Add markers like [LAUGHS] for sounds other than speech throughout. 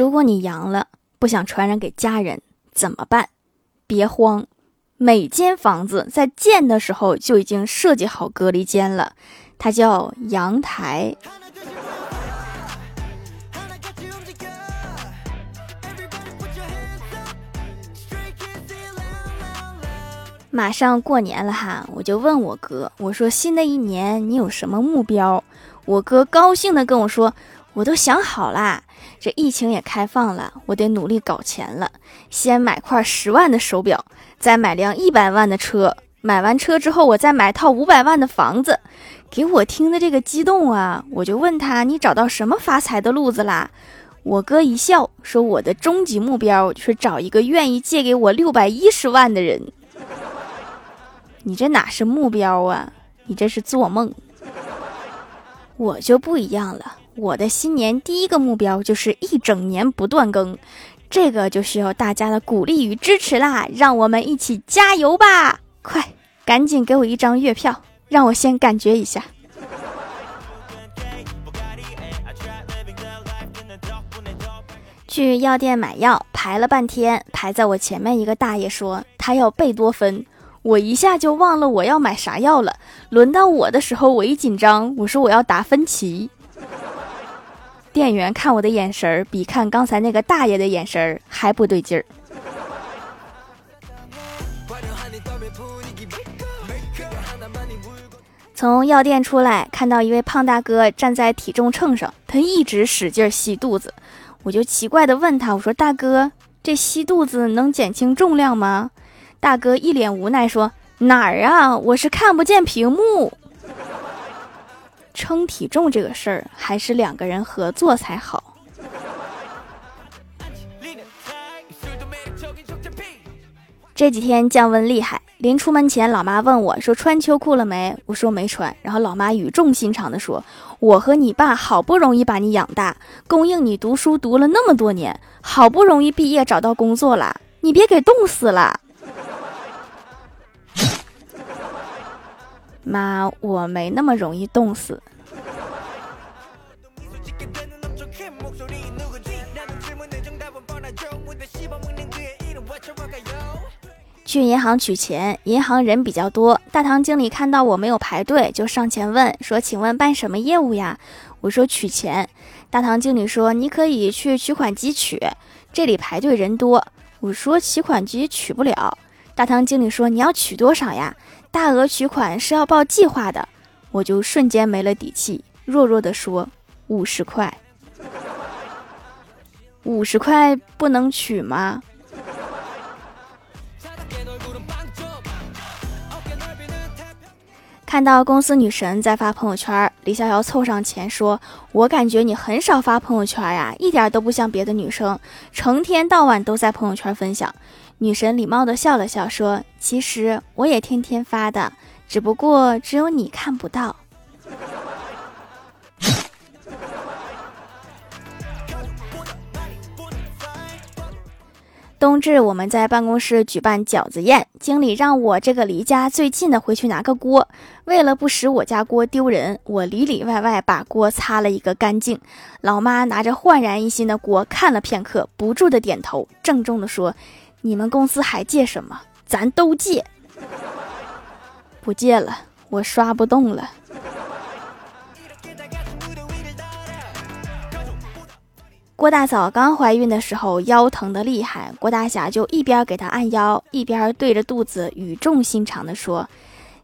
如果你阳了，不想传染给家人，怎么办？别慌，每间房子在建的时候就已经设计好隔离间了，它叫阳台。马上过年了哈，我就问我哥，我说新的一年你有什么目标？我哥高兴的跟我说，我都想好啦，这疫情也开放了，我得努力搞钱了，先买块十万的手表，再买辆一百万的车，买完车之后我再买套五百万的房子。给我听的这个激动啊，我就问他，你找到什么发财的路子啦？我哥一笑说，我的终极目标就是找一个愿意借给我六百一十万的人。你这哪是目标啊？你这是做梦。我就不一样了，我的新年第一个目标就是一整年不断更，这个就需要大家的鼓励与支持啦！让我们一起加油吧！快，赶紧给我一张月票，让我先感觉一下。去药店买药，排了半天，排在我前面一个大爷说他要贝多芬。我一下就忘了我要买啥药了。轮到我的时候，我一紧张，我说我要达芬奇。店员看我的眼神儿，比看刚才那个大爷的眼神儿还不对劲儿。从药店出来，看到一位胖大哥站在体重秤上，他一直使劲吸肚子，我就奇怪的问他：“我说大哥，这吸肚子能减轻重量吗？”大哥一脸无奈说：“哪儿啊？我是看不见屏幕。称体重这个事儿，还是两个人合作才好。”这几天降温厉害，临出门前，老妈问我说：“穿秋裤了没？”我说：“没穿。”然后老妈语重心长的说：“我和你爸好不容易把你养大，供应你读书读了那么多年，好不容易毕业找到工作了，你别给冻死了。”妈，我没那么容易冻死。去银行取钱，银行人比较多，大堂经理看到我没有排队，就上前问说：“请问办什么业务呀？”我说：“取钱。”大堂经理说：“你可以去取款机取，这里排队人多。”我说：“取款机取不了。”大堂经理说：“你要取多少呀？”大额取款是要报计划的，我就瞬间没了底气，弱弱的说：“五十块，五十块不能取吗？”看到公司女神在发朋友圈，李逍遥凑上前说：“我感觉你很少发朋友圈呀，一点都不像别的女生，成天到晚都在朋友圈分享。”女神礼貌地笑了笑，说：“其实我也天天发的，只不过只有你看不到。”冬至，我们在办公室举办饺子宴，经理让我这个离家最近的回去拿个锅。为了不使我家锅丢人，我里里外外把锅擦了一个干净。老妈拿着焕然一新的锅看了片刻，不住的点头，郑重的说。你们公司还借什么？咱都借。不借了，我刷不动了。郭大嫂刚怀孕的时候腰疼的厉害，郭大侠就一边给她按腰，一边对着肚子语重心长的说：“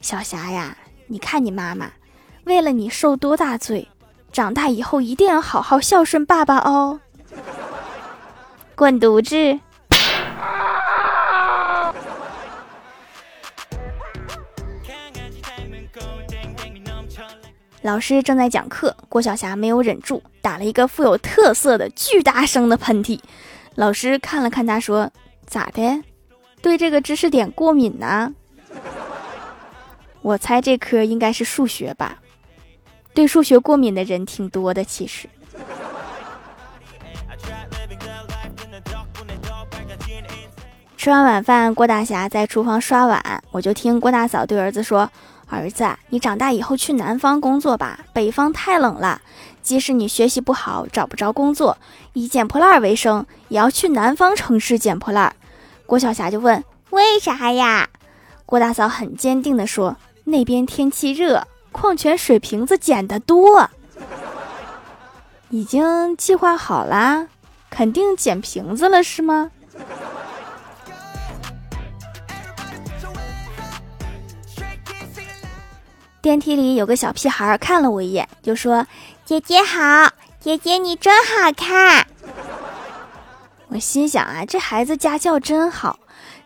小霞呀，你看你妈妈，为了你受多大罪，长大以后一定要好好孝顺爸爸哦。[LAUGHS] ”滚犊子！老师正在讲课，郭晓霞没有忍住，打了一个富有特色的巨大声的喷嚏。老师看了看他，说：“咋的？对这个知识点过敏呢？” [LAUGHS] 我猜这科应该是数学吧？对数学过敏的人挺多的，其实。吃完晚饭，郭大侠在厨房刷碗，我就听郭大嫂对儿子说。儿子，你长大以后去南方工作吧，北方太冷了。即使你学习不好，找不着工作，以捡破烂为生，也要去南方城市捡破烂。郭晓霞就问：“为啥呀？”郭大嫂很坚定地说：“那边天气热，矿泉水瓶子捡得多。”已经计划好啦，肯定捡瓶子了，是吗？电梯里有个小屁孩看了我一眼，就说：“姐姐好，姐姐你真好看。[LAUGHS] ”我心想啊，这孩子家教真好，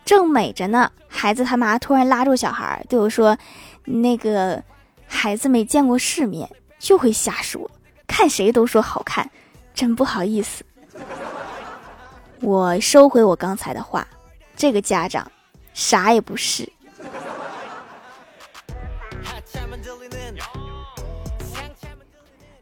正美着呢。孩子他妈突然拉住小孩对我说：“那个孩子没见过世面，就会瞎说，看谁都说好看，真不好意思。” [LAUGHS] 我收回我刚才的话，这个家长啥也不是。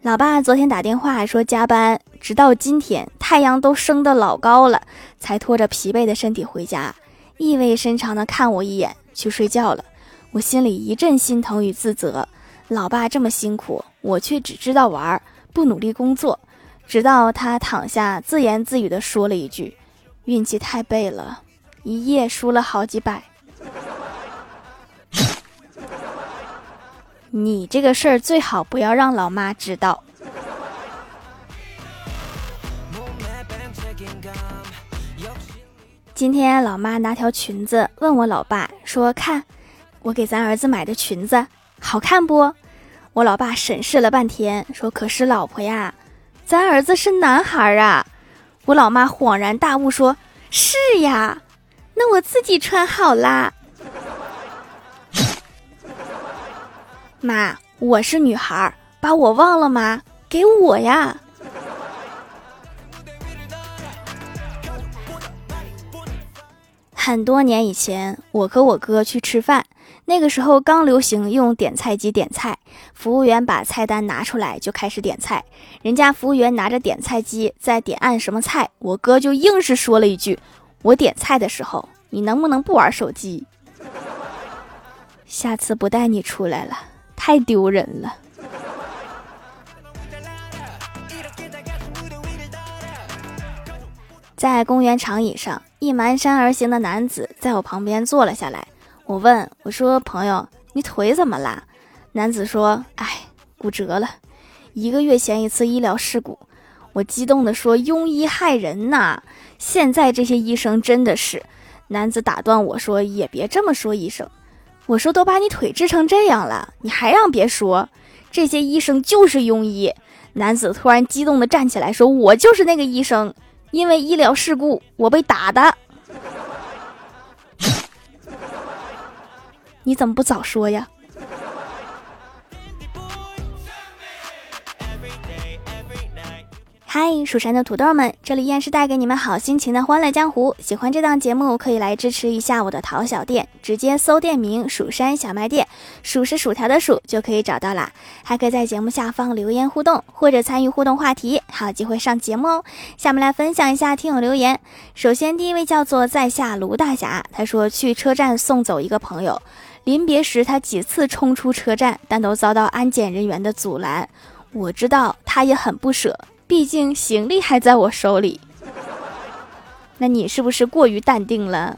老爸昨天打电话说加班，直到今天太阳都升得老高了，才拖着疲惫的身体回家，意味深长的看我一眼，去睡觉了。我心里一阵心疼与自责，老爸这么辛苦，我却只知道玩，不努力工作。直到他躺下，自言自语的说了一句：“运气太背了，一夜输了好几百。”你这个事儿最好不要让老妈知道。今天老妈拿条裙子问我老爸说：“看，我给咱儿子买的裙子好看不？”我老爸审视了半天说：“可是老婆呀，咱儿子是男孩啊。”我老妈恍然大悟说：“是呀，那我自己穿好啦。”妈，我是女孩，把我忘了吗？给我呀！很多年以前，我和我哥去吃饭，那个时候刚流行用点菜机点菜，服务员把菜单拿出来就开始点菜。人家服务员拿着点菜机在点按什么菜，我哥就硬是说了一句：“我点菜的时候，你能不能不玩手机？”下次不带你出来了。太丢人了！在公园长椅上，一蹒跚而行的男子在我旁边坐了下来。我问我说：“朋友，你腿怎么啦？”男子说：“哎，骨折了，一个月前一次医疗事故。”我激动地说：“庸医害人呐！现在这些医生真的是……”男子打断我说：“也别这么说，医生。”我说都把你腿治成这样了，你还让别说？这些医生就是庸医。男子突然激动地站起来说：“我就是那个医生，因为医疗事故我被打的。[LAUGHS] 你怎么不早说呀？”嗨，蜀山的土豆们，这里依然是带给你们好心情的欢乐江湖。喜欢这档节目，可以来支持一下我的淘小店，直接搜店名“蜀山小卖店”，数是薯条的数就可以找到啦。还可以在节目下方留言互动，或者参与互动话题，还有机会上节目哦。下面来分享一下听友留言。首先，第一位叫做在下卢大侠，他说去车站送走一个朋友，临别时他几次冲出车站，但都遭到安检人员的阻拦。我知道他也很不舍。毕竟行李还在我手里，那你是不是过于淡定了？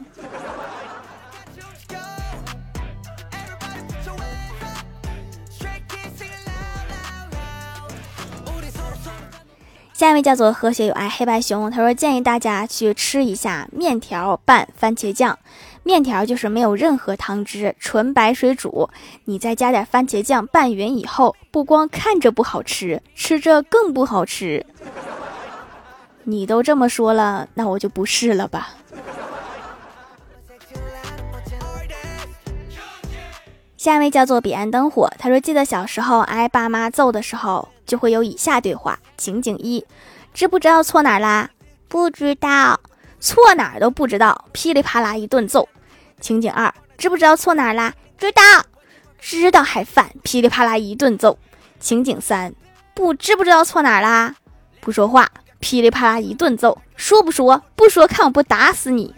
下一位叫做和谐有爱黑白熊，他说建议大家去吃一下面条拌番茄酱。面条就是没有任何汤汁，纯白水煮，你再加点番茄酱拌匀以后，不光看着不好吃，吃着更不好吃。你都这么说了，那我就不试了吧。下一位叫做彼岸灯火，他说记得小时候挨爸妈揍的时候，就会有以下对话：情景一，知不知道错哪啦？不知道。错哪儿都不知道，噼里啪啦一顿揍。情景二，知不知道错哪儿啦？知道，知道还犯，噼里啪啦一顿揍。情景三，不知不知道错哪儿啦？不说话，噼里啪啦一顿揍。说不说？不说，看我不打死你。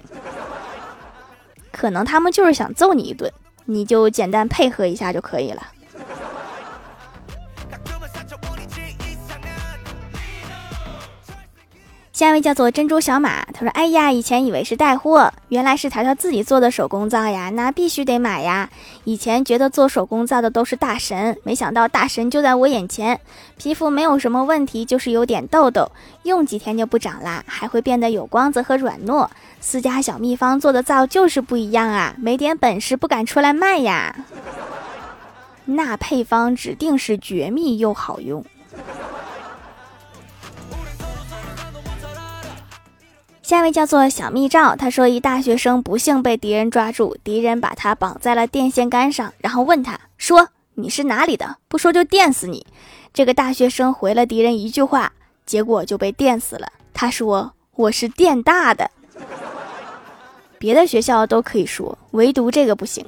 可能他们就是想揍你一顿，你就简单配合一下就可以了。下一位叫做珍珠小马，他说：“哎呀，以前以为是带货，原来是条条自己做的手工皂呀，那必须得买呀。以前觉得做手工皂的都是大神，没想到大神就在我眼前。皮肤没有什么问题，就是有点痘痘，用几天就不长啦，还会变得有光泽和软糯。私家小秘方做的皂就是不一样啊，没点本事不敢出来卖呀。那配方指定是绝密又好用。”下一位叫做小密照，他说一大学生不幸被敌人抓住，敌人把他绑在了电线杆上，然后问他说：“你是哪里的？不说就电死你。”这个大学生回了敌人一句话，结果就被电死了。他说：“我是电大的。”别的学校都可以说，唯独这个不行。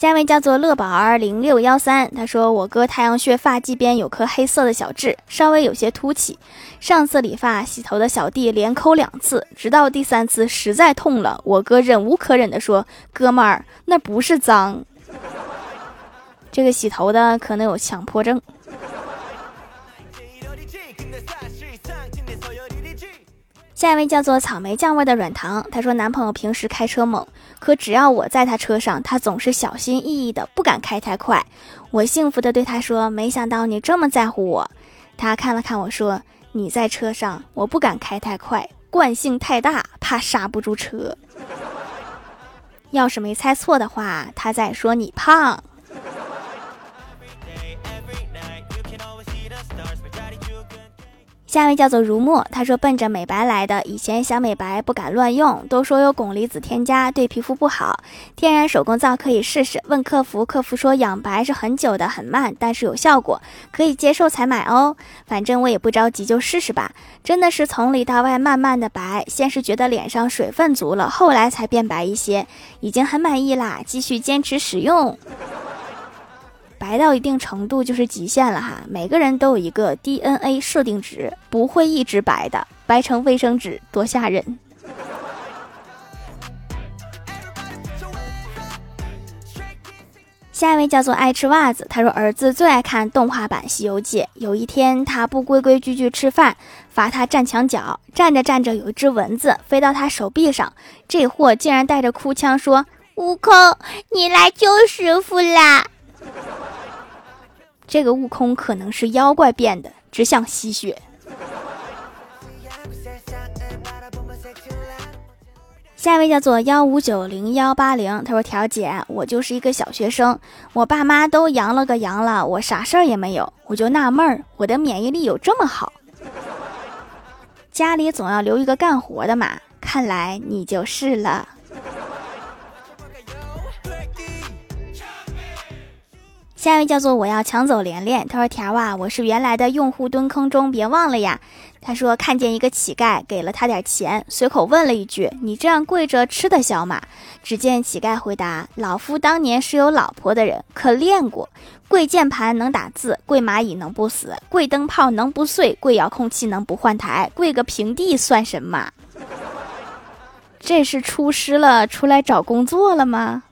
下一位叫做乐宝儿零六幺三，他说我哥太阳穴发际边有颗黑色的小痣，稍微有些凸起。上次理发洗头的小弟连抠两次，直到第三次实在痛了，我哥忍无可忍地说：“哥们儿，那不是脏，这个洗头的可能有强迫症。”下一位叫做草莓酱味的软糖，他说男朋友平时开车猛，可只要我在他车上，他总是小心翼翼的，不敢开太快。我幸福的对他说：“没想到你这么在乎我。”他看了看我说：“你在车上，我不敢开太快，惯性太大，怕刹不住车。”要是没猜错的话，他在说你胖。下一位叫做如墨，他说奔着美白来的，以前想美白不敢乱用，都说有汞离子添加对皮肤不好。天然手工皂可以试试，问客服，客服说养白是很久的，很慢，但是有效果，可以接受才买哦。反正我也不着急，就试试吧。真的是从里到外慢慢的白，先是觉得脸上水分足了，后来才变白一些，已经很满意啦，继续坚持使用。白到一定程度就是极限了哈，每个人都有一个 DNA 设定值，不会一直白的，白成卫生纸多吓人。下一位叫做爱吃袜子，他说儿子最爱看动画版《西游记》，有一天他不规规矩矩吃饭，罚他站墙角，站着站着有一只蚊子飞到他手臂上，这货竟然带着哭腔说：“悟空，你来救师傅啦！”这个悟空可能是妖怪变的，只想吸血。下一位叫做幺五九零幺八零，他说：“条姐，我就是一个小学生，我爸妈都阳了个阳了，我啥事儿也没有，我就纳闷儿，我的免疫力有这么好？家里总要留一个干活的嘛，看来你就是了。”下一位叫做我要抢走连连，他说条啊，我是原来的用户蹲坑中，别忘了呀。他说看见一个乞丐，给了他点钱，随口问了一句：“你这样跪着吃得消吗？”只见乞丐回答：“老夫当年是有老婆的人，可练过。跪键盘能打字，跪蚂蚁能不死，跪灯泡能不碎，跪遥控器能不换台，跪个平地算什么？这是出师了，出来找工作了吗？”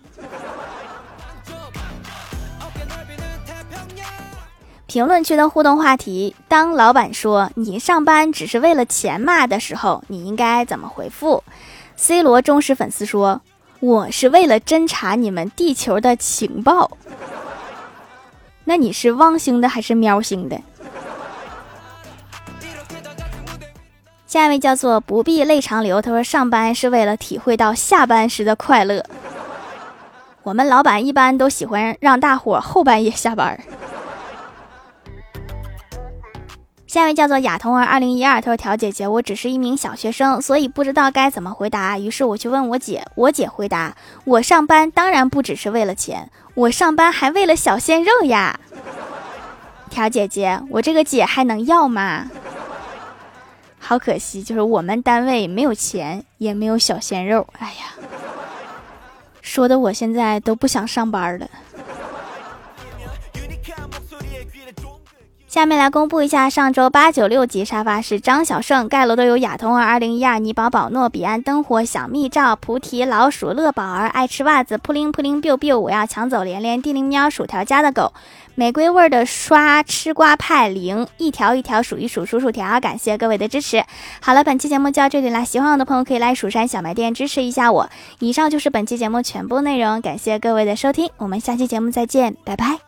评论区的互动话题：当老板说你上班只是为了钱嘛的时候，你应该怎么回复？C 罗忠实粉丝说：“我是为了侦查你们地球的情报。”那你是汪星的还是喵星的？下一位叫做不必泪长流，他说上班是为了体会到下班时的快乐。我们老板一般都喜欢让大伙后半夜下班。下一位叫做亚童儿二零一二，他说：“条姐姐，我只是一名小学生，所以不知道该怎么回答。于是我去问我姐，我姐回答：我上班当然不只是为了钱，我上班还为了小鲜肉呀。[LAUGHS] 条姐姐，我这个姐还能要吗？好可惜，就是我们单位没有钱，也没有小鲜肉。哎呀，说的我现在都不想上班了。”下面来公布一下上周八九六级沙发是张小胜盖楼的有亚童儿二零一二尼宝宝诺彼岸灯火小蜜罩菩提老鼠乐宝儿爱吃袜子扑灵扑灵 biu biu 我要抢走连连地灵喵薯条家的狗玫瑰味的刷吃瓜派零，一条一条数一数数数条，感谢各位的支持。好了，本期节目就到这里啦，喜欢我的朋友可以来蜀山小卖店支持一下我。以上就是本期节目全部内容，感谢各位的收听，我们下期节目再见，拜拜。